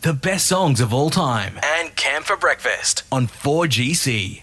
The best songs of all time. And Cam for Breakfast on 4GC.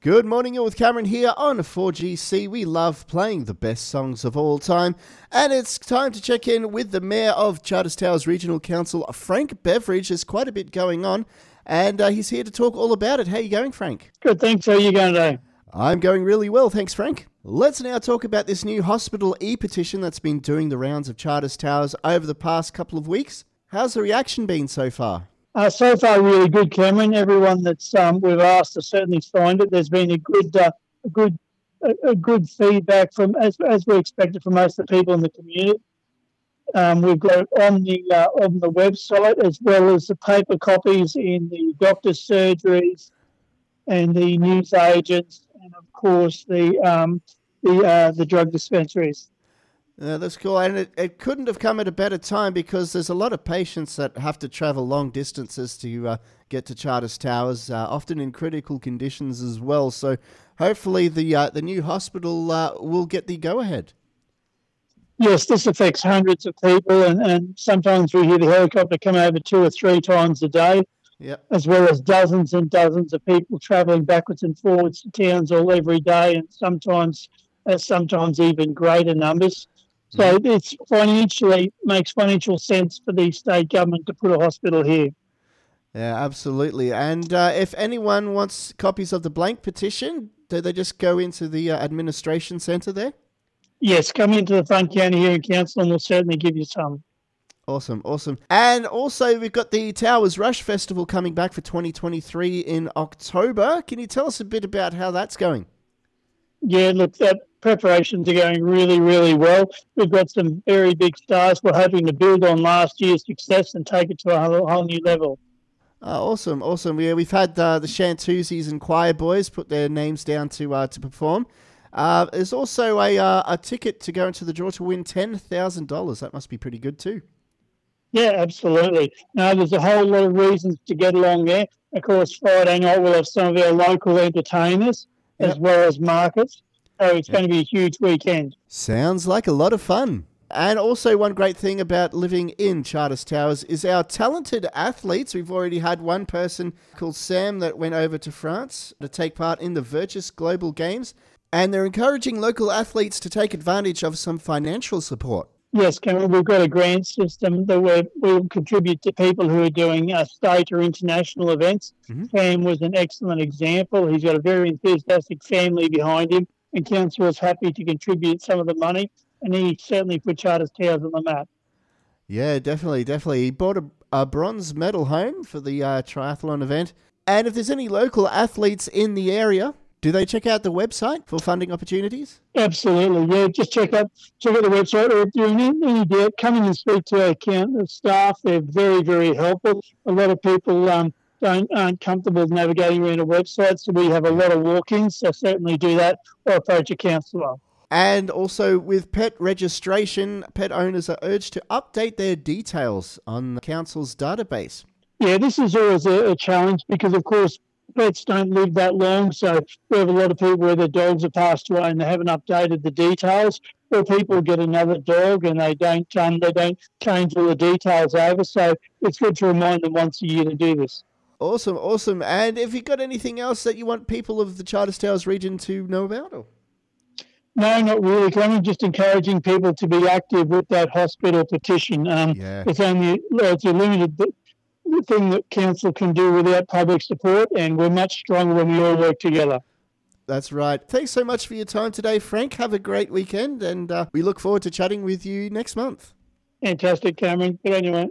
Good morning, you're with Cameron here on 4GC. We love playing the best songs of all time, and it's time to check in with the Mayor of Charters Towers Regional Council, Frank Beveridge. There's quite a bit going on, and uh, he's here to talk all about it. How are you going, Frank? Good, thanks. How are you going today? I'm going really well, thanks, Frank. Let's now talk about this new hospital e petition that's been doing the rounds of Charters Towers over the past couple of weeks. How's the reaction been so far? Uh, so far, really good, Cameron. Everyone that's um, we've asked has certainly signed it. There's been a good, uh, a good, a, good feedback from as as we expected from most of the people in the community. Um, we've got it on the uh, on the website as well as the paper copies in the doctor's surgeries and the news agents, and of course the um, the uh, the drug dispensaries. Uh, that's cool. And it, it couldn't have come at a better time because there's a lot of patients that have to travel long distances to uh, get to Charters Towers, uh, often in critical conditions as well. So hopefully the, uh, the new hospital uh, will get the go ahead. Yes, this affects hundreds of people, and, and sometimes we hear the helicopter come over two or three times a day, yep. as well as dozens and dozens of people travelling backwards and forwards to towns all every day, and sometimes uh, sometimes even greater numbers. So it's financially makes financial sense for the state government to put a hospital here. Yeah, absolutely. And uh, if anyone wants copies of the blank petition, do they just go into the uh, administration centre there? Yes, come into the Front County Hearing Council and we'll certainly give you some. Awesome, awesome. And also, we've got the Towers Rush Festival coming back for 2023 in October. Can you tell us a bit about how that's going? Yeah, look, that preparations are going really, really well. We've got some very big stars. We're hoping to build on last year's success and take it to a whole, whole new level. Uh, awesome, awesome. Yeah, we've had uh, the Shantuzis and Choirboys put their names down to uh, to perform. Uh, there's also a uh, a ticket to go into the draw to win ten thousand dollars. That must be pretty good too. Yeah, absolutely. Now, there's a whole lot of reasons to get along there. Of course, Friday night we'll have some of our local entertainers yep. as well as markets. So it's going to be a huge weekend. Sounds like a lot of fun. And also, one great thing about living in Charters Towers is our talented athletes. We've already had one person called Sam that went over to France to take part in the Virtus Global Games, and they're encouraging local athletes to take advantage of some financial support. Yes, Cameron, we've got a grant system that we will contribute to people who are doing uh, state or international events. Mm-hmm. Sam was an excellent example. He's got a very enthusiastic family behind him and council was happy to contribute some of the money, and he certainly put Charters Towers on the map. Yeah, definitely, definitely. He bought a, a bronze medal home for the uh, triathlon event. And if there's any local athletes in the area, do they check out the website for funding opportunities? Absolutely, yeah. Just check out check out the website, or if you're in any doubt, come in and speak to our account staff. They're very very helpful. A lot of people um, don't aren't comfortable navigating around a website, so we have a lot of walk-ins. So certainly do that or approach a councillor. And also with pet registration, pet owners are urged to update their details on the council's database. Yeah, this is always a, a challenge because, of course, pets don't live that long. So we have a lot of people where their dogs have passed away and they haven't updated the details. Or people get another dog and they don't um, they don't change all the details over. So it's good to remind them once a year to do this. Awesome, awesome. And have you got anything else that you want people of the Charters Towers region to know about? Or? No, not really. I'm just encouraging people to be active with that hospital petition. Um, yeah. It's only it's a limited thing that council can do without public support, and we're much stronger when we all work together. That's right. Thanks so much for your time today, Frank. Have a great weekend, and uh, we look forward to chatting with you next month. Fantastic, Cameron. Good on you, mate.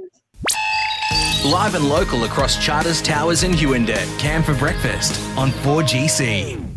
Live and local across Charters Towers and Hughenden. Cam for breakfast on 4GC.